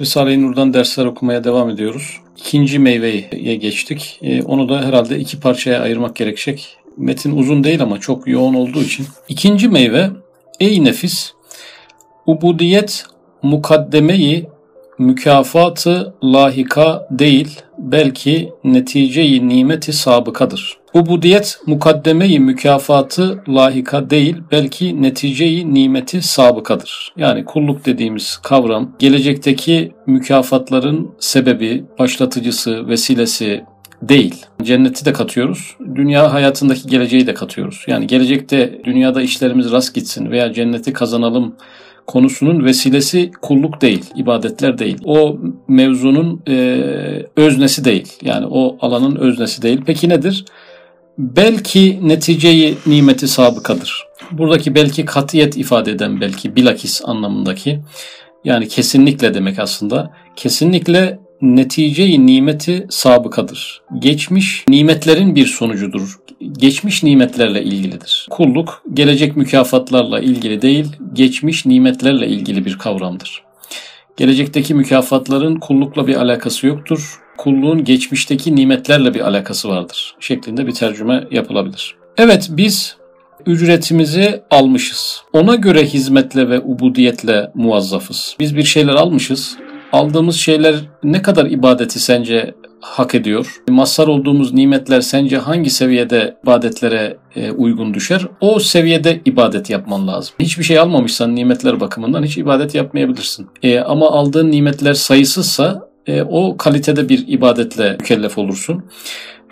Risale-i Nur'dan dersler okumaya devam ediyoruz. İkinci meyveye geçtik. E, onu da herhalde iki parçaya ayırmak gerekecek. Metin uzun değil ama çok yoğun olduğu için. İkinci meyve, ey nefis, ubudiyet mukaddemeyi mükafatı lahika değil, belki neticeyi nimeti sabıkadır. Ubudiyet mukaddemeyi mükafatı lahika değil, belki neticeyi nimeti sabıkadır. Yani kulluk dediğimiz kavram gelecekteki mükafatların sebebi, başlatıcısı, vesilesi değil. Cenneti de katıyoruz. Dünya hayatındaki geleceği de katıyoruz. Yani gelecekte dünyada işlerimiz rast gitsin veya cenneti kazanalım konusunun vesilesi kulluk değil, ibadetler değil. O mevzunun e, öznesi değil. Yani o alanın öznesi değil. Peki nedir? Belki neticeyi nimeti sabıkadır. Buradaki belki katiyet ifade eden belki bilakis anlamındaki yani kesinlikle demek aslında. Kesinlikle neticeyi nimeti sabıkadır. Geçmiş nimetlerin bir sonucudur. Geçmiş nimetlerle ilgilidir. Kulluk gelecek mükafatlarla ilgili değil, geçmiş nimetlerle ilgili bir kavramdır. Gelecekteki mükafatların kullukla bir alakası yoktur. Kulluğun geçmişteki nimetlerle bir alakası vardır şeklinde bir tercüme yapılabilir. Evet biz ücretimizi almışız. Ona göre hizmetle ve ubudiyetle muazzafız. Biz bir şeyler almışız aldığımız şeyler ne kadar ibadeti sence hak ediyor? Mazhar olduğumuz nimetler sence hangi seviyede ibadetlere e, uygun düşer? O seviyede ibadet yapman lazım. Hiçbir şey almamışsan nimetler bakımından hiç ibadet yapmayabilirsin. E, ama aldığın nimetler sayısızsa e, o kalitede bir ibadetle mükellef olursun.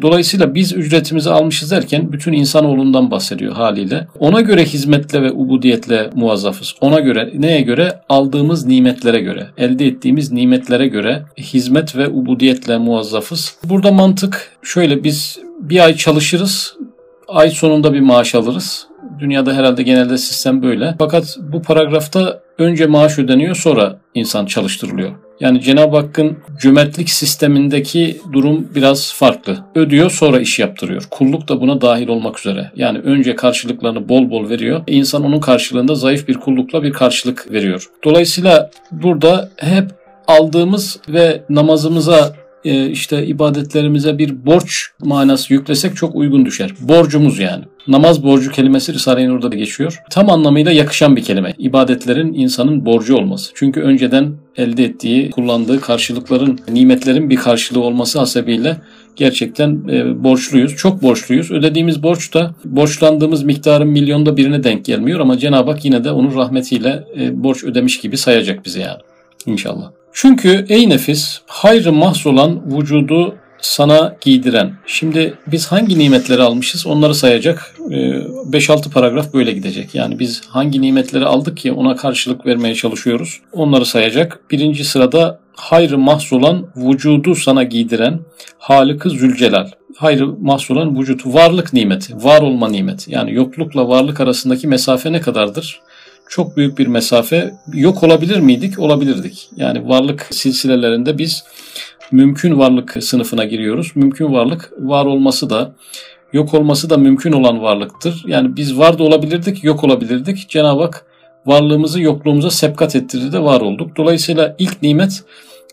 Dolayısıyla biz ücretimizi almışız derken bütün insanoğlundan bahsediyor haliyle. Ona göre hizmetle ve ubudiyetle muazzafız. Ona göre neye göre? Aldığımız nimetlere göre, elde ettiğimiz nimetlere göre hizmet ve ubudiyetle muazzafız. Burada mantık şöyle biz bir ay çalışırız, ay sonunda bir maaş alırız. Dünyada herhalde genelde sistem böyle. Fakat bu paragrafta önce maaş ödeniyor sonra insan çalıştırılıyor. Yani Cenab-ı Hakk'ın cömertlik sistemindeki durum biraz farklı. Ödüyor sonra iş yaptırıyor. Kulluk da buna dahil olmak üzere. Yani önce karşılıklarını bol bol veriyor. İnsan onun karşılığında zayıf bir kullukla bir karşılık veriyor. Dolayısıyla burada hep aldığımız ve namazımıza e, işte ibadetlerimize bir borç manası yüklesek çok uygun düşer. Borcumuz yani. Namaz borcu kelimesi Risale-i Nur'da da geçiyor. Tam anlamıyla yakışan bir kelime. İbadetlerin insanın borcu olması. Çünkü önceden elde ettiği, kullandığı karşılıkların, nimetlerin bir karşılığı olması hasebiyle gerçekten e, borçluyuz. Çok borçluyuz. Ödediğimiz borç da borçlandığımız miktarın milyonda birine denk gelmiyor ama Cenab-ı Hak yine de onun rahmetiyle e, borç ödemiş gibi sayacak bizi yani. İnşallah. Çünkü ey nefis hayrı mahzolan vücudu sana giydiren. Şimdi biz hangi nimetleri almışız onları sayacak. 5-6 ee, paragraf böyle gidecek. Yani biz hangi nimetleri aldık ki ona karşılık vermeye çalışıyoruz. Onları sayacak. Birinci sırada hayrı mahzolan vücudu sana giydiren Halık-ı Zülcelal. Hayrı mahzolan vücut, varlık nimeti, var olma nimeti. Yani yoklukla varlık arasındaki mesafe ne kadardır? Çok büyük bir mesafe. Yok olabilir miydik? Olabilirdik. Yani varlık silsilelerinde biz mümkün varlık sınıfına giriyoruz. Mümkün varlık var olması da yok olması da mümkün olan varlıktır. Yani biz var da olabilirdik, yok olabilirdik. Cenab-ı Hak varlığımızı yokluğumuza sepkat ettirdi de var olduk. Dolayısıyla ilk nimet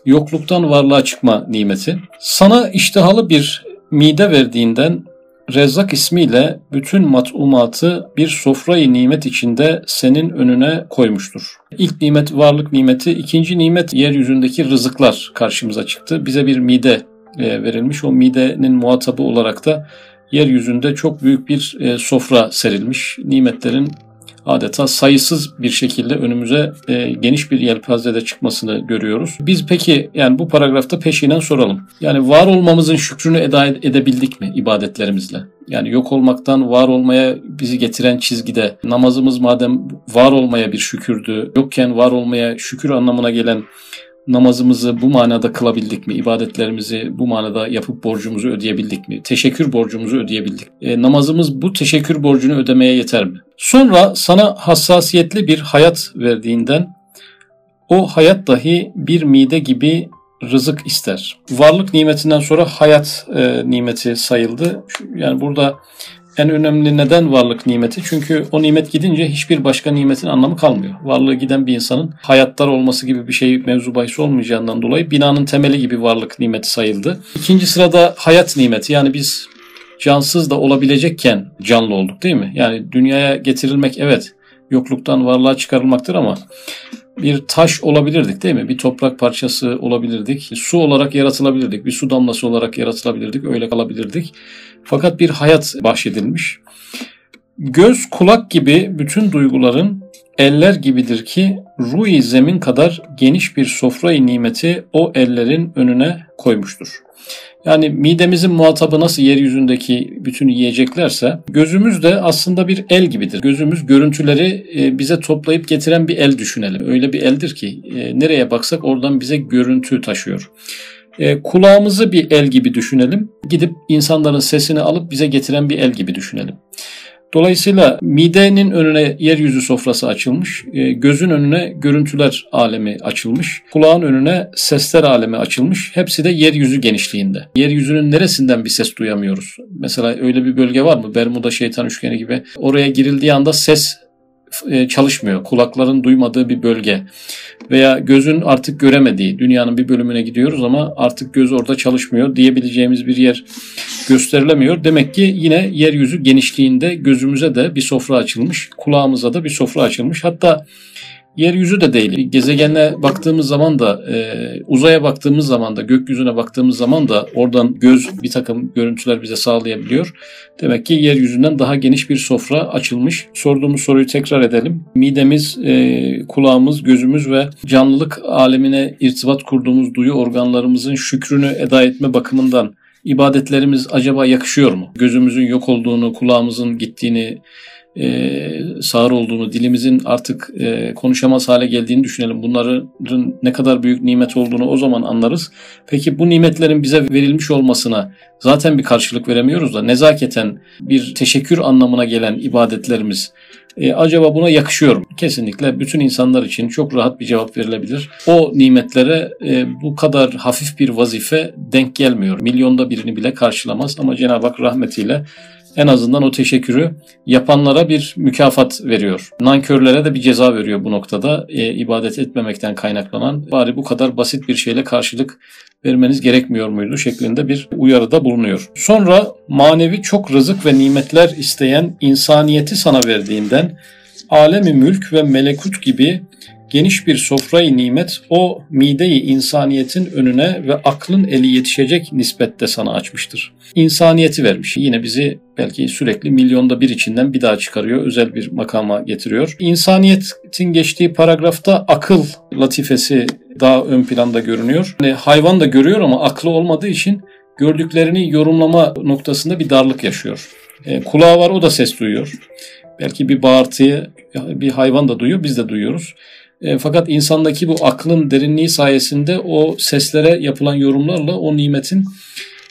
yokluktan varlığa çıkma nimeti. Sana iştihalı bir mide verdiğinden Rezzak ismiyle bütün matumatı bir sofrayı nimet içinde senin önüne koymuştur. İlk nimet varlık nimeti, ikinci nimet yeryüzündeki rızıklar karşımıza çıktı. Bize bir mide e, verilmiş. O midenin muhatabı olarak da yeryüzünde çok büyük bir e, sofra serilmiş. Nimetlerin adeta sayısız bir şekilde önümüze e, geniş bir yelpazede çıkmasını görüyoruz. Biz peki yani bu paragrafta peşinen soralım. Yani var olmamızın şükrünü eda edebildik mi ibadetlerimizle? Yani yok olmaktan var olmaya bizi getiren çizgide namazımız madem var olmaya bir şükürdü, yokken var olmaya şükür anlamına gelen namazımızı bu manada kılabildik mi? İbadetlerimizi bu manada yapıp borcumuzu ödeyebildik mi? Teşekkür borcumuzu ödeyebildik. E, namazımız bu teşekkür borcunu ödemeye yeter mi? Sonra sana hassasiyetli bir hayat verdiğinden o hayat dahi bir mide gibi rızık ister. Varlık nimetinden sonra hayat e, nimeti sayıldı. Yani burada En önemli neden varlık nimeti? Çünkü o nimet gidince hiçbir başka nimetin anlamı kalmıyor. Varlığı giden bir insanın hayatlar olması gibi bir şey mevzu bahis olmayacağından dolayı binanın temeli gibi varlık nimeti sayıldı. İkinci sırada hayat nimeti. Yani biz cansız da olabilecekken canlı olduk değil mi? Yani dünyaya getirilmek evet yokluktan varlığa çıkarılmaktır ama bir taş olabilirdik değil mi? Bir toprak parçası olabilirdik. Su olarak yaratılabilirdik. Bir su damlası olarak yaratılabilirdik. Öyle kalabilirdik. Fakat bir hayat bahşedilmiş. Göz, kulak gibi bütün duyguların eller gibidir ki ruhi zemin kadar geniş bir sofrayı nimeti o ellerin önüne koymuştur. Yani midemizin muhatabı nasıl yeryüzündeki bütün yiyeceklerse gözümüz de aslında bir el gibidir. Gözümüz görüntüleri e, bize toplayıp getiren bir el düşünelim. Öyle bir eldir ki e, nereye baksak oradan bize görüntü taşıyor. E, kulağımızı bir el gibi düşünelim. Gidip insanların sesini alıp bize getiren bir el gibi düşünelim. Dolayısıyla midenin önüne yeryüzü sofrası açılmış, e, gözün önüne görüntüler alemi açılmış, kulağın önüne sesler alemi açılmış. Hepsi de yeryüzü genişliğinde. Yeryüzünün neresinden bir ses duyamıyoruz? Mesela öyle bir bölge var mı? Bermuda şeytan üçgeni gibi. Oraya girildiği anda ses e, çalışmıyor. Kulakların duymadığı bir bölge veya gözün artık göremediği dünyanın bir bölümüne gidiyoruz ama artık göz orada çalışmıyor diyebileceğimiz bir yer gösterilemiyor. Demek ki yine yeryüzü genişliğinde gözümüze de bir sofra açılmış, kulağımıza da bir sofra açılmış. Hatta yeryüzü de değil. Gezegene baktığımız zaman da, e, uzaya baktığımız zaman da, gökyüzüne baktığımız zaman da oradan göz bir takım görüntüler bize sağlayabiliyor. Demek ki yeryüzünden daha geniş bir sofra açılmış. Sorduğumuz soruyu tekrar edelim. Midemiz, e, kulağımız, gözümüz ve canlılık alemine irtibat kurduğumuz duyu organlarımızın şükrünü eda etme bakımından ibadetlerimiz acaba yakışıyor mu? Gözümüzün yok olduğunu, kulağımızın gittiğini, e, sağır olduğunu, dilimizin artık e, konuşamaz hale geldiğini düşünelim. Bunların ne kadar büyük nimet olduğunu o zaman anlarız. Peki bu nimetlerin bize verilmiş olmasına zaten bir karşılık veremiyoruz da nezaketen bir teşekkür anlamına gelen ibadetlerimiz e, acaba buna yakışıyor mu? Kesinlikle bütün insanlar için çok rahat bir cevap verilebilir. O nimetlere e, bu kadar hafif bir vazife denk gelmiyor. Milyonda birini bile karşılamaz ama Cenab-ı Hak rahmetiyle en azından o teşekkürü yapanlara bir mükafat veriyor. Nankörlere de bir ceza veriyor bu noktada. E, ibadet etmemekten kaynaklanan bari bu kadar basit bir şeyle karşılık vermeniz gerekmiyor muydu şeklinde bir uyarıda bulunuyor. Sonra manevi çok rızık ve nimetler isteyen insaniyeti sana verdiğinden alemi mülk ve melekut gibi geniş bir sofrayı nimet o mideyi insaniyetin önüne ve aklın eli yetişecek nispette sana açmıştır. İnsaniyeti vermiş. Yine bizi belki sürekli milyonda bir içinden bir daha çıkarıyor. Özel bir makama getiriyor. İnsaniyetin geçtiği paragrafta akıl latifesi daha ön planda görünüyor. Yani hayvan da görüyor ama aklı olmadığı için gördüklerini yorumlama noktasında bir darlık yaşıyor. E, kulağı var o da ses duyuyor. Belki bir bağırtıyı bir hayvan da duyuyor biz de duyuyoruz. E, fakat insandaki bu aklın derinliği sayesinde o seslere yapılan yorumlarla o nimetin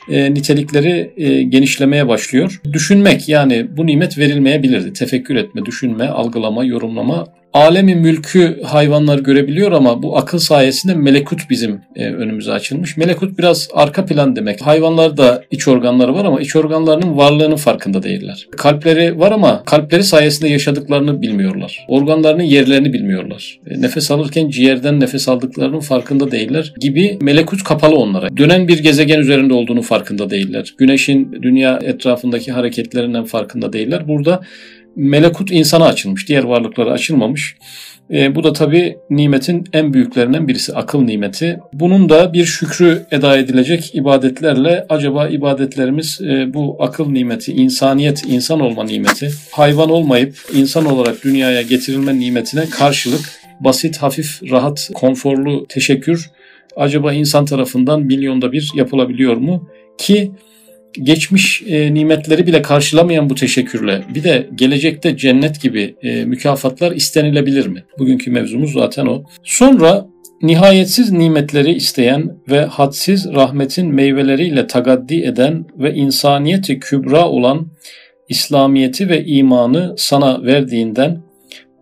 e, nitelikleri e, genişlemeye başlıyor. Düşünmek yani bu nimet verilmeyebilirdi. Tefekkür etme, düşünme, algılama, yorumlama alemi mülkü hayvanlar görebiliyor ama bu akıl sayesinde melekut bizim e, önümüze açılmış. Melekut biraz arka plan demek. Hayvanlarda iç organları var ama iç organlarının varlığının farkında değiller. Kalpleri var ama kalpleri sayesinde yaşadıklarını bilmiyorlar. Organlarının yerlerini bilmiyorlar. E, nefes alırken ciğerden nefes aldıklarının farkında değiller gibi melekut kapalı onlara. Dönen bir gezegen üzerinde olduğunu farkında değiller. Güneşin dünya etrafındaki hareketlerinden farkında değiller. Burada melekut insana açılmış. Diğer varlıklara açılmamış. E, bu da tabi nimetin en büyüklerinden birisi akıl nimeti. Bunun da bir şükrü eda edilecek ibadetlerle acaba ibadetlerimiz e, bu akıl nimeti, insaniyet, insan olma nimeti, hayvan olmayıp insan olarak dünyaya getirilme nimetine karşılık basit, hafif, rahat, konforlu teşekkür acaba insan tarafından milyonda bir yapılabiliyor mu? Ki geçmiş e, nimetleri bile karşılamayan bu teşekkürle bir de gelecekte cennet gibi e, mükafatlar istenilebilir mi? Bugünkü mevzumuz zaten o. Sonra nihayetsiz nimetleri isteyen ve hadsiz rahmetin meyveleriyle tagaddi eden ve insaniyeti kübra olan İslamiyeti ve imanı sana verdiğinden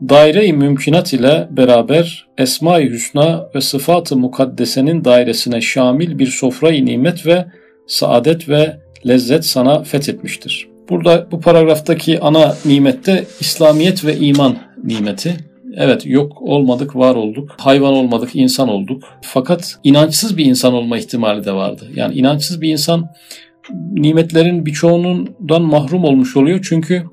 daire-i mümkinat ile beraber Esma-i Hüsna ve Sıfat-ı Mukaddese'nin dairesine şamil bir sofra-i nimet ve saadet ve lezzet sana fethetmiştir. Burada bu paragraftaki ana nimet de İslamiyet ve iman nimeti. Evet yok olmadık, var olduk. Hayvan olmadık, insan olduk. Fakat inançsız bir insan olma ihtimali de vardı. Yani inançsız bir insan nimetlerin birçoğundan mahrum olmuş oluyor. Çünkü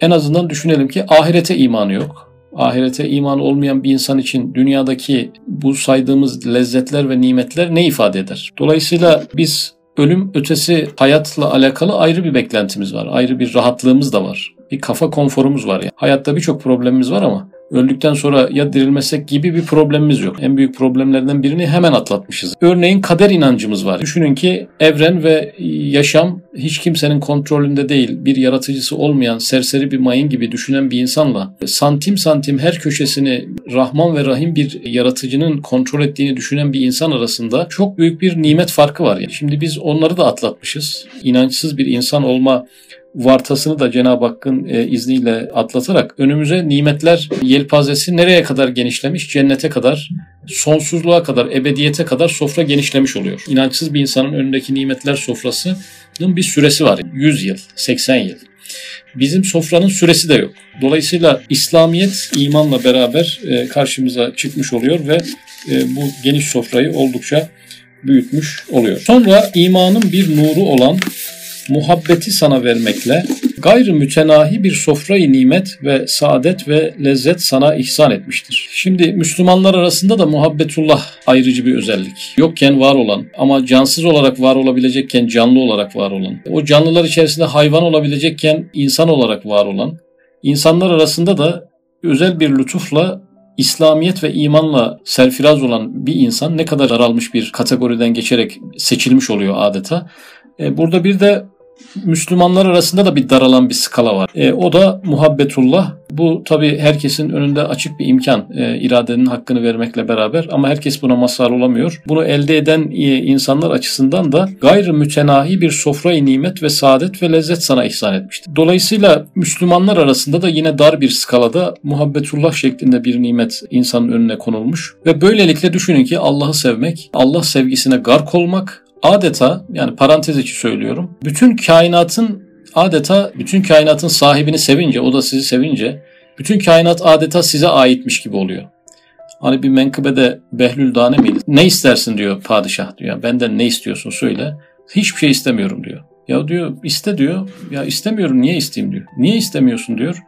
en azından düşünelim ki ahirete imanı yok. Ahirete iman olmayan bir insan için dünyadaki bu saydığımız lezzetler ve nimetler ne ifade eder? Dolayısıyla biz ölüm ötesi hayatla alakalı ayrı bir beklentimiz var. Ayrı bir rahatlığımız da var. Bir kafa konforumuz var. Yani. Hayatta birçok problemimiz var ama öldükten sonra ya dirilmesek gibi bir problemimiz yok. En büyük problemlerden birini hemen atlatmışız. Örneğin kader inancımız var. Düşünün ki evren ve yaşam hiç kimsenin kontrolünde değil, bir yaratıcısı olmayan serseri bir mayın gibi düşünen bir insanla santim santim her köşesini Rahman ve Rahim bir yaratıcının kontrol ettiğini düşünen bir insan arasında çok büyük bir nimet farkı var. Yani şimdi biz onları da atlatmışız. İnançsız bir insan olma vartasını da Cenab-ı Hakk'ın e, izniyle atlatarak önümüze nimetler yelpazesi nereye kadar genişlemiş? Cennete kadar, sonsuzluğa kadar, ebediyete kadar sofra genişlemiş oluyor. İnançsız bir insanın önündeki nimetler sofrasının bir süresi var. 100 yıl, 80 yıl. Bizim sofranın süresi de yok. Dolayısıyla İslamiyet imanla beraber e, karşımıza çıkmış oluyor ve e, bu geniş sofrayı oldukça büyütmüş oluyor. Sonra imanın bir nuru olan muhabbeti sana vermekle gayrı mütenahi bir sofrayı nimet ve saadet ve lezzet sana ihsan etmiştir. Şimdi Müslümanlar arasında da muhabbetullah ayrıcı bir özellik. Yokken var olan ama cansız olarak var olabilecekken canlı olarak var olan. O canlılar içerisinde hayvan olabilecekken insan olarak var olan. insanlar arasında da özel bir lütufla İslamiyet ve imanla serfiraz olan bir insan ne kadar daralmış bir kategoriden geçerek seçilmiş oluyor adeta. E, burada bir de Müslümanlar arasında da bir daralan bir skala var. E, o da muhabbetullah. Bu tabi herkesin önünde açık bir imkan e, iradenin hakkını vermekle beraber ama herkes buna mazhar olamıyor. Bunu elde eden e, insanlar açısından da gayrı mütenahi bir sofrayı nimet ve saadet ve lezzet sana ihsan etmiştir. Dolayısıyla Müslümanlar arasında da yine dar bir skalada muhabbetullah şeklinde bir nimet insanın önüne konulmuş ve böylelikle düşünün ki Allah'ı sevmek, Allah sevgisine gark olmak, adeta yani parantez içi söylüyorum. Bütün kainatın adeta bütün kainatın sahibini sevince, o da sizi sevince bütün kainat adeta size aitmiş gibi oluyor. Hani bir menkıbede Behlül Dane miydi? Ne istersin diyor padişah diyor. Benden ne istiyorsun söyle. Hiçbir şey istemiyorum diyor. Ya diyor iste diyor. Ya istemiyorum niye isteyeyim diyor. Niye istemiyorsun diyor.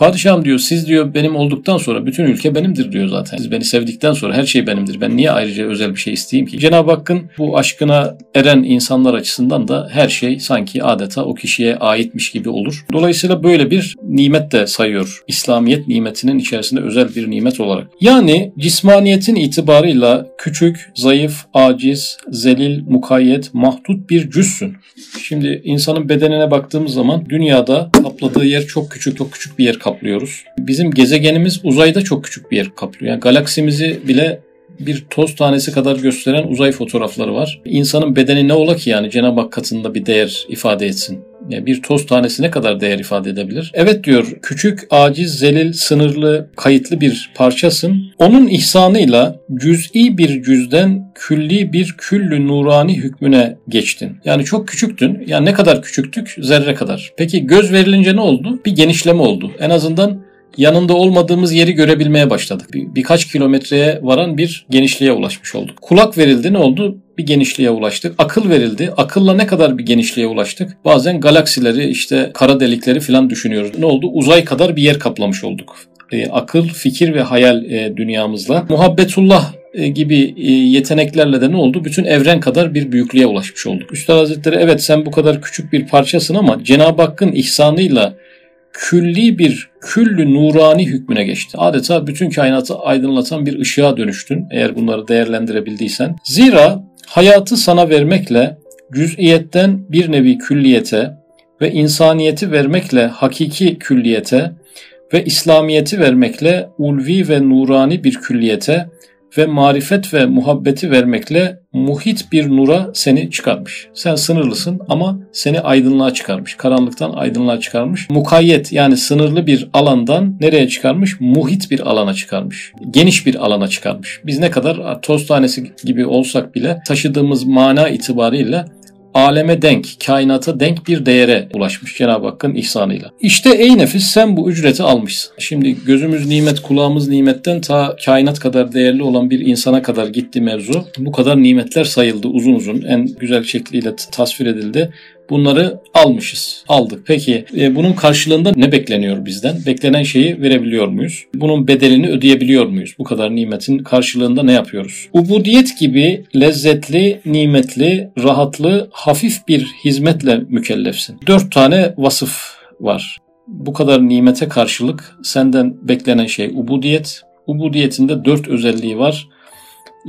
Padişahım diyor siz diyor benim olduktan sonra bütün ülke benimdir diyor zaten. Siz beni sevdikten sonra her şey benimdir. Ben niye ayrıca özel bir şey isteyeyim ki? Cenab-ı Hakk'ın bu aşkına eren insanlar açısından da her şey sanki adeta o kişiye aitmiş gibi olur. Dolayısıyla böyle bir nimet de sayıyor. İslamiyet nimetinin içerisinde özel bir nimet olarak. Yani cismaniyetin itibarıyla küçük, zayıf, aciz, zelil, mukayyet, mahdut bir cüssün. Şimdi insanın bedenine baktığımız zaman dünyada kapladığı yer çok küçük, çok küçük bir yer kaplıyoruz. Bizim gezegenimiz uzayda çok küçük bir yer kaplıyor. Yani galaksimizi bile bir toz tanesi kadar gösteren uzay fotoğrafları var. İnsanın bedeni ne ola ki yani Cenab-ı Hak katında bir değer ifade etsin? Yani bir toz tanesi ne kadar değer ifade edebilir? Evet diyor küçük, aciz, zelil, sınırlı, kayıtlı bir parçasın. Onun ihsanıyla cüz'i bir cüzden külli bir küllü nurani hükmüne geçtin. Yani çok küçüktün. Yani ne kadar küçüktük? Zerre kadar. Peki göz verilince ne oldu? Bir genişleme oldu. En azından yanında olmadığımız yeri görebilmeye başladık. Bir, birkaç kilometreye varan bir genişliğe ulaşmış olduk. Kulak verildi ne oldu? Bir genişliğe ulaştık. Akıl verildi. Akılla ne kadar bir genişliğe ulaştık? Bazen galaksileri işte kara delikleri falan düşünüyoruz. Ne oldu? Uzay kadar bir yer kaplamış olduk. E, akıl, fikir ve hayal e, dünyamızla. Muhabbetullah e, gibi e, yeteneklerle de ne oldu? Bütün evren kadar bir büyüklüğe ulaşmış olduk. Üstad Hazretleri evet sen bu kadar küçük bir parçasın ama Cenab-ı Hakk'ın ihsanıyla külli bir küllü nurani hükmüne geçti. Adeta bütün kainatı aydınlatan bir ışığa dönüştün eğer bunları değerlendirebildiysen. Zira hayatı sana vermekle cüz'iyetten bir nevi külliyete ve insaniyeti vermekle hakiki külliyete ve İslamiyeti vermekle ulvi ve nurani bir külliyete ve marifet ve muhabbeti vermekle muhit bir nura seni çıkarmış. Sen sınırlısın ama seni aydınlığa çıkarmış. Karanlıktan aydınlığa çıkarmış. Mukayyet yani sınırlı bir alandan nereye çıkarmış? Muhit bir alana çıkarmış. Geniş bir alana çıkarmış. Biz ne kadar toz tanesi gibi olsak bile taşıdığımız mana itibariyle aleme denk, kainata denk bir değere ulaşmış Cenab-ı Hakk'ın ihsanıyla. İşte ey nefis sen bu ücreti almışsın. Şimdi gözümüz nimet, kulağımız nimetten ta kainat kadar değerli olan bir insana kadar gitti mevzu. Bu kadar nimetler sayıldı uzun uzun en güzel şekliyle tasvir edildi. Bunları almışız, aldık. Peki e, bunun karşılığında ne bekleniyor bizden? Beklenen şeyi verebiliyor muyuz? Bunun bedelini ödeyebiliyor muyuz? Bu kadar nimetin karşılığında ne yapıyoruz? Ubudiyet gibi lezzetli, nimetli, rahatlı, hafif bir hizmetle mükellefsin. Dört tane vasıf var. Bu kadar nimete karşılık senden beklenen şey ubudiyet. Ubudiyetinde dört özelliği var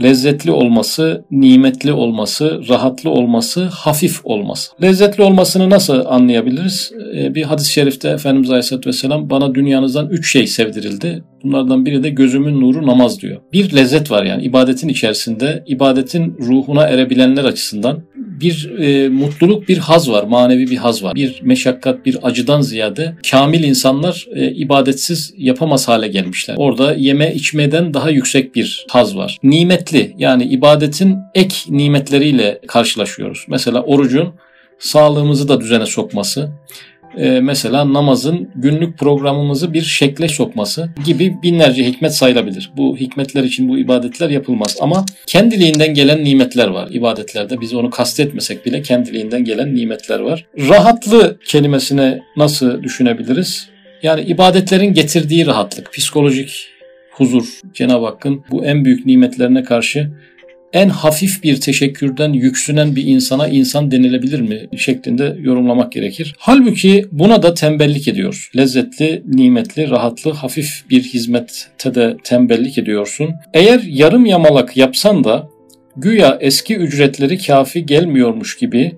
lezzetli olması, nimetli olması, rahatlı olması, hafif olması. Lezzetli olmasını nasıl anlayabiliriz? Ee, bir hadis-i şerifte Efendimiz Aleyhisselatü Vesselam bana dünyanızdan üç şey sevdirildi. Bunlardan biri de gözümün nuru namaz diyor. Bir lezzet var yani ibadetin içerisinde, ibadetin ruhuna erebilenler açısından bir e, mutluluk, bir haz var, manevi bir haz var. Bir meşakkat, bir acıdan ziyade kamil insanlar e, ibadetsiz yapamaz hale gelmişler. Orada yeme içmeden daha yüksek bir haz var. Nimetli yani ibadetin ek nimetleriyle karşılaşıyoruz. Mesela orucun sağlığımızı da düzene sokması, e, mesela namazın günlük programımızı bir şekle sokması gibi binlerce hikmet sayılabilir. Bu hikmetler için bu ibadetler yapılmaz ama kendiliğinden gelen nimetler var ibadetlerde. Biz onu kastetmesek bile kendiliğinden gelen nimetler var. Rahatlı kelimesine nasıl düşünebiliriz? Yani ibadetlerin getirdiği rahatlık, psikolojik huzur Cenab-ı Hakk'ın bu en büyük nimetlerine karşı en hafif bir teşekkürden yüksünen bir insana insan denilebilir mi şeklinde yorumlamak gerekir. Halbuki buna da tembellik ediyor. Lezzetli, nimetli, rahatlı, hafif bir hizmette de tembellik ediyorsun. Eğer yarım yamalak yapsan da güya eski ücretleri kafi gelmiyormuş gibi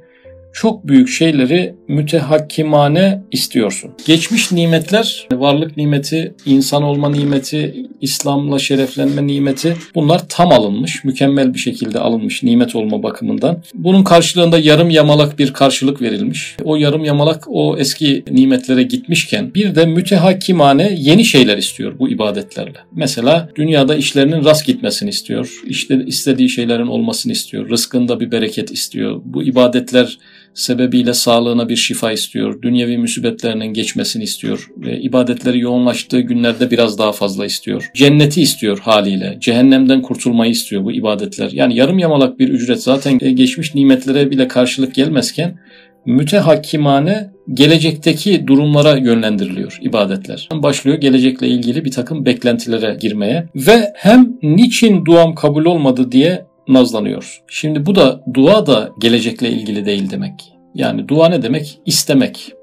çok büyük şeyleri mütehakkimane istiyorsun. Geçmiş nimetler, varlık nimeti, insan olma nimeti, İslam'la şereflenme nimeti bunlar tam alınmış, mükemmel bir şekilde alınmış nimet olma bakımından. Bunun karşılığında yarım yamalak bir karşılık verilmiş. O yarım yamalak o eski nimetlere gitmişken bir de mütehakkimane yeni şeyler istiyor bu ibadetlerle. Mesela dünyada işlerinin rast gitmesini istiyor. İşte istediği şeylerin olmasını istiyor. Rızkında bir bereket istiyor. Bu ibadetler sebebiyle sağlığına bir şifa istiyor. Dünyevi musibetlerinin geçmesini istiyor. Ve ibadetleri yoğunlaştığı günlerde biraz daha fazla istiyor. Cenneti istiyor haliyle. Cehennemden kurtulmayı istiyor bu ibadetler. Yani yarım yamalak bir ücret zaten geçmiş nimetlere bile karşılık gelmezken mütehakkimane gelecekteki durumlara yönlendiriliyor ibadetler. Başlıyor gelecekle ilgili bir takım beklentilere girmeye ve hem niçin duam kabul olmadı diye nazlanıyor. Şimdi bu da dua da gelecekle ilgili değil demek. Yani dua ne demek? İstemek.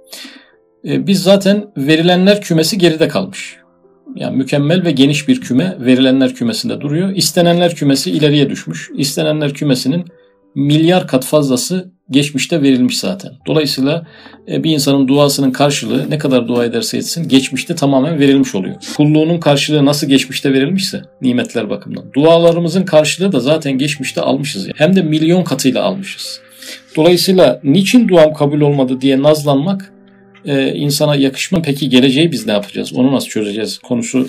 E, biz zaten verilenler kümesi geride kalmış. Yani mükemmel ve geniş bir küme verilenler kümesinde duruyor. İstenenler kümesi ileriye düşmüş. İstenenler kümesinin milyar kat fazlası geçmişte verilmiş zaten. Dolayısıyla e, bir insanın duasının karşılığı ne kadar dua ederse etsin geçmişte tamamen verilmiş oluyor. Kulluğunun karşılığı nasıl geçmişte verilmişse nimetler bakımından. Dualarımızın karşılığı da zaten geçmişte almışız. Yani. Hem de milyon katıyla almışız. Dolayısıyla niçin duam kabul olmadı diye nazlanmak e, insana yakışma. Peki geleceği biz ne yapacağız? Onu nasıl çözeceğiz? Konusu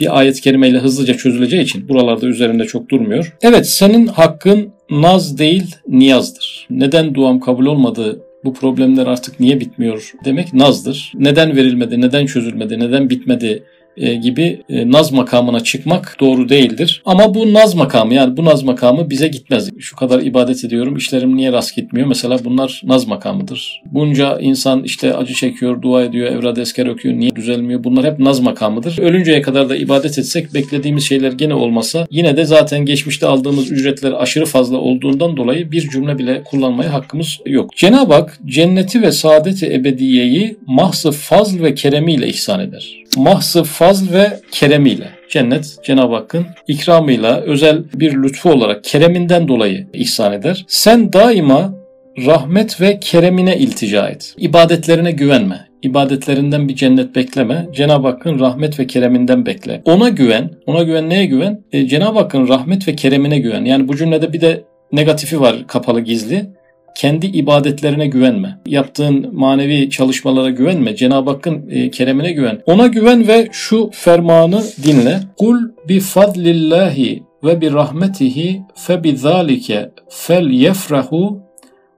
bir ayet-i kerimeyle hızlıca çözüleceği için buralarda üzerinde çok durmuyor. Evet senin hakkın naz değil niyazdır. Neden duam kabul olmadı bu problemler artık niye bitmiyor demek nazdır. Neden verilmedi, neden çözülmedi, neden bitmedi gibi e, naz makamına çıkmak doğru değildir. Ama bu naz makamı yani bu naz makamı bize gitmez. Şu kadar ibadet ediyorum işlerim niye rast gitmiyor? Mesela bunlar naz makamıdır. Bunca insan işte acı çekiyor, dua ediyor, evrad esker okuyor niye düzelmiyor? Bunlar hep naz makamıdır. Ölünceye kadar da ibadet etsek beklediğimiz şeyler gene olmasa yine de zaten geçmişte aldığımız ücretler aşırı fazla olduğundan dolayı bir cümle bile kullanmaya hakkımız yok. Cenab-ı Hak cenneti ve saadeti ebediyeyi mahzı fazl ve keremiyle ihsan eder mahsı fazl ve keremiyle. Cennet Cenab-ı Hakk'ın ikramıyla özel bir lütfu olarak kereminden dolayı ihsan eder. Sen daima rahmet ve keremine iltica et. İbadetlerine güvenme. İbadetlerinden bir cennet bekleme. Cenab-ı Hakk'ın rahmet ve kereminden bekle. Ona güven. Ona güven neye güven? E, Cenab-ı Hakk'ın rahmet ve keremine güven. Yani bu cümlede bir de negatifi var kapalı gizli kendi ibadetlerine güvenme. Yaptığın manevi çalışmalara güvenme. Cenab-ı Hakk'ın e, keremine güven. Ona güven ve şu fermanı dinle. Kul bi fadlillahi ve bi rahmetihi fe bi zalike fel yefrahu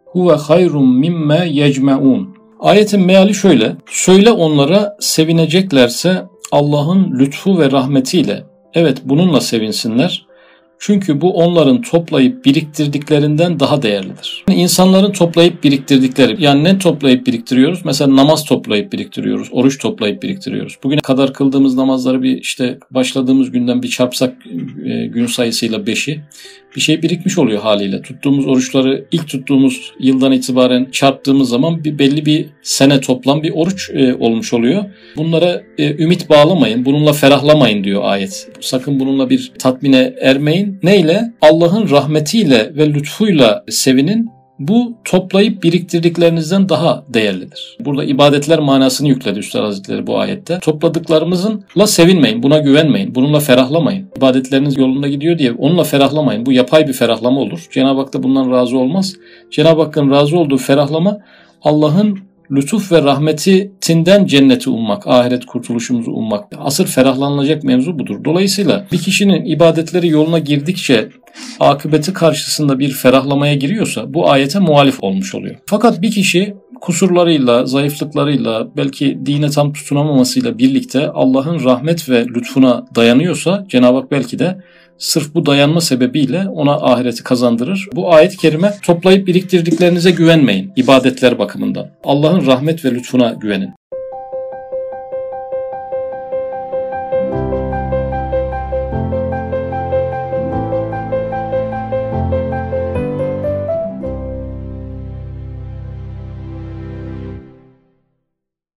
huve hayrun mimme yecmeun. Ayetin meali şöyle. Söyle onlara sevineceklerse Allah'ın lütfu ve rahmetiyle. Evet bununla sevinsinler. Çünkü bu onların toplayıp biriktirdiklerinden daha değerlidir. İnsanların toplayıp biriktirdikleri, yani ne toplayıp biriktiriyoruz? Mesela namaz toplayıp biriktiriyoruz, oruç toplayıp biriktiriyoruz. Bugüne kadar kıldığımız namazları bir işte başladığımız günden bir çarpsak e, gün sayısıyla 5'i bir şey birikmiş oluyor haliyle. Tuttuğumuz oruçları ilk tuttuğumuz yıldan itibaren çarptığımız zaman bir belli bir sene toplam bir oruç e, olmuş oluyor. Bunlara e, ümit bağlamayın, bununla ferahlamayın diyor ayet. Sakın bununla bir tatmine ermeyin. Neyle? Allah'ın rahmetiyle ve lütfuyla sevinin bu toplayıp biriktirdiklerinizden daha değerlidir. Burada ibadetler manasını yükledi Üstad Hazretleri bu ayette. Topladıklarımızınla sevinmeyin, buna güvenmeyin, bununla ferahlamayın. İbadetleriniz yolunda gidiyor diye onunla ferahlamayın. Bu yapay bir ferahlama olur. Cenab-ı Hak da bundan razı olmaz. Cenab-ı Hakk'ın razı olduğu ferahlama Allah'ın lütuf ve rahmetinden cenneti ummak, ahiret kurtuluşumuzu ummak. Asır ferahlanılacak mevzu budur. Dolayısıyla bir kişinin ibadetleri yoluna girdikçe akıbeti karşısında bir ferahlamaya giriyorsa bu ayete muhalif olmuş oluyor. Fakat bir kişi kusurlarıyla, zayıflıklarıyla, belki dine tam tutunamamasıyla birlikte Allah'ın rahmet ve lütfuna dayanıyorsa Cenab-ı Hak belki de sırf bu dayanma sebebiyle ona ahireti kazandırır. Bu ayet-i kerime toplayıp biriktirdiklerinize güvenmeyin ibadetler bakımından. Allah'ın rahmet ve lütfuna güvenin.